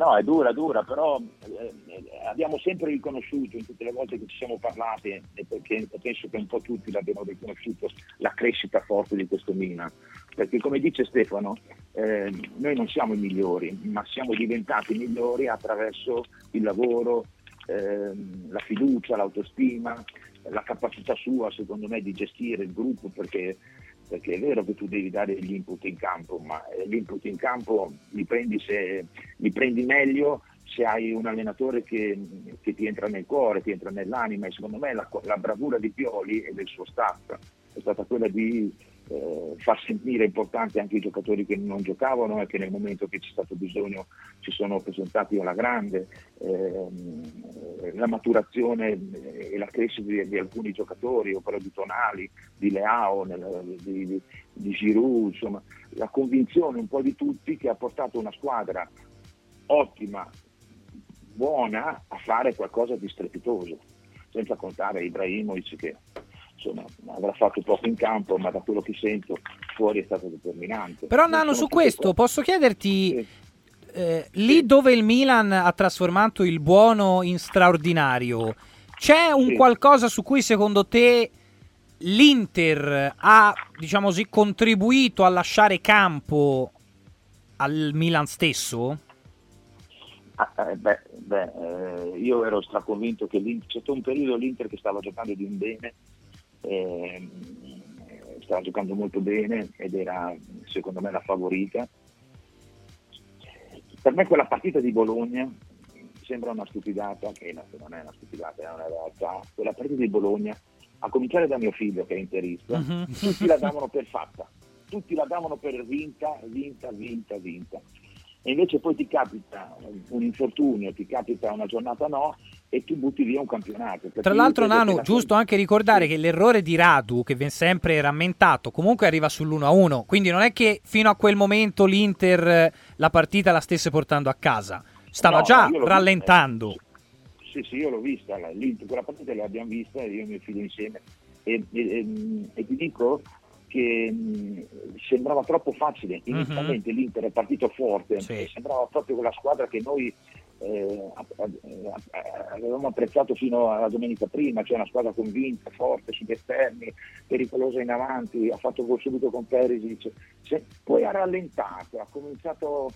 No, è dura, dura, però eh, abbiamo sempre riconosciuto in tutte le volte che ci siamo parlati, e perché penso che un po' tutti l'abbiamo riconosciuto, la crescita forte di questo Milan. Perché come dice Stefano, eh, noi non siamo i migliori, ma siamo diventati migliori attraverso il lavoro, eh, la fiducia, l'autostima, la capacità sua, secondo me, di gestire il gruppo, perché perché è vero che tu devi dare gli input in campo, ma eh, gli input in campo li prendi, se, li prendi meglio se hai un allenatore che, che, ti entra nel cuore, ti entra nell'anima e secondo me la, la bravura di Pioli e del suo staff è stata quella di eh, far sentire importanti anche i giocatori che non giocavano e che nel momento che c'è stato bisogno si sono presentati alla grande, eh, la maturazione e la crescita di, di, alcuni giocatori, o di Tonali, di Leao, nel, di, di, di Giroud, insomma, la convinzione un po' di tutti che ha portato una squadra ottima, buona, a fare qualcosa di strepitoso, senza contare Ibrahimovic che insomma, avrà fatto poco in campo, ma da quello che sento fuori è stato determinante. Però Nano, su questo posso chiederti, sì. eh, lì dove il Milan ha trasformato il buono in straordinario, c'è un sì. qualcosa su cui secondo te l'Inter ha, diciamo così, contribuito a lasciare campo al Milan stesso? Ah, eh, beh, beh eh, io ero straconvinto che c'è stato un periodo l'Inter che stava giocando di un bene eh, stava giocando molto bene ed era secondo me la favorita. Per me quella partita di Bologna sembra una stupidata, che non è una stupidata, è una realtà. Quella partita di Bologna, a cominciare da mio figlio che è interista, uh-huh. tutti la davano per fatta, tutti la davano per vinta, vinta, vinta, vinta e invece poi ti capita un infortunio, ti capita una giornata no e tu butti via un campionato. Tra l'altro Nano, giusto anche ricordare che l'errore di Radu, che viene sempre rammentato, comunque arriva sull'1-1, quindi non è che fino a quel momento l'Inter la partita la stesse portando a casa, stava no, già rallentando. Sì, sì, io l'ho vista, l'Inter, quella partita l'abbiamo vista, io e mio figlio insieme, e, e, e, ti dico, che mh, sembrava troppo facile. Mhm. Inizialmente uh-huh. l'Inter è partito forte, sì. sembrava proprio quella squadra che noi eh, avevamo apprezzato fino alla domenica prima, cioè una squadra convinta, forte sugli esterni, pericolosa in avanti, ha fatto gol subito con Perisic, cioè, poi ha rallentato, ha cominciato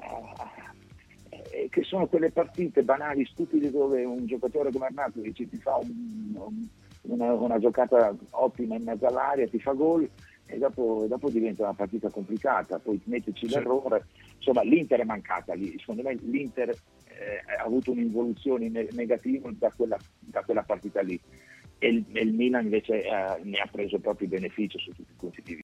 a, eh, che sono quelle partite banali, stupide dove un giocatore come Arnautovic ti fa un, un una, una, giocata ottima in mezzo all'aria, ti fa gol e dopo, dopo diventa una partita complicata, poi metterci sì. l'errore. Insomma, l'Inter è mancata lì, secondo me l'Inter eh, ha avuto un'involuzione negativa da quella, da quella partita lì e il, e il Milan invece eh, ne ha preso proprio beneficio su tutti i punti di vista.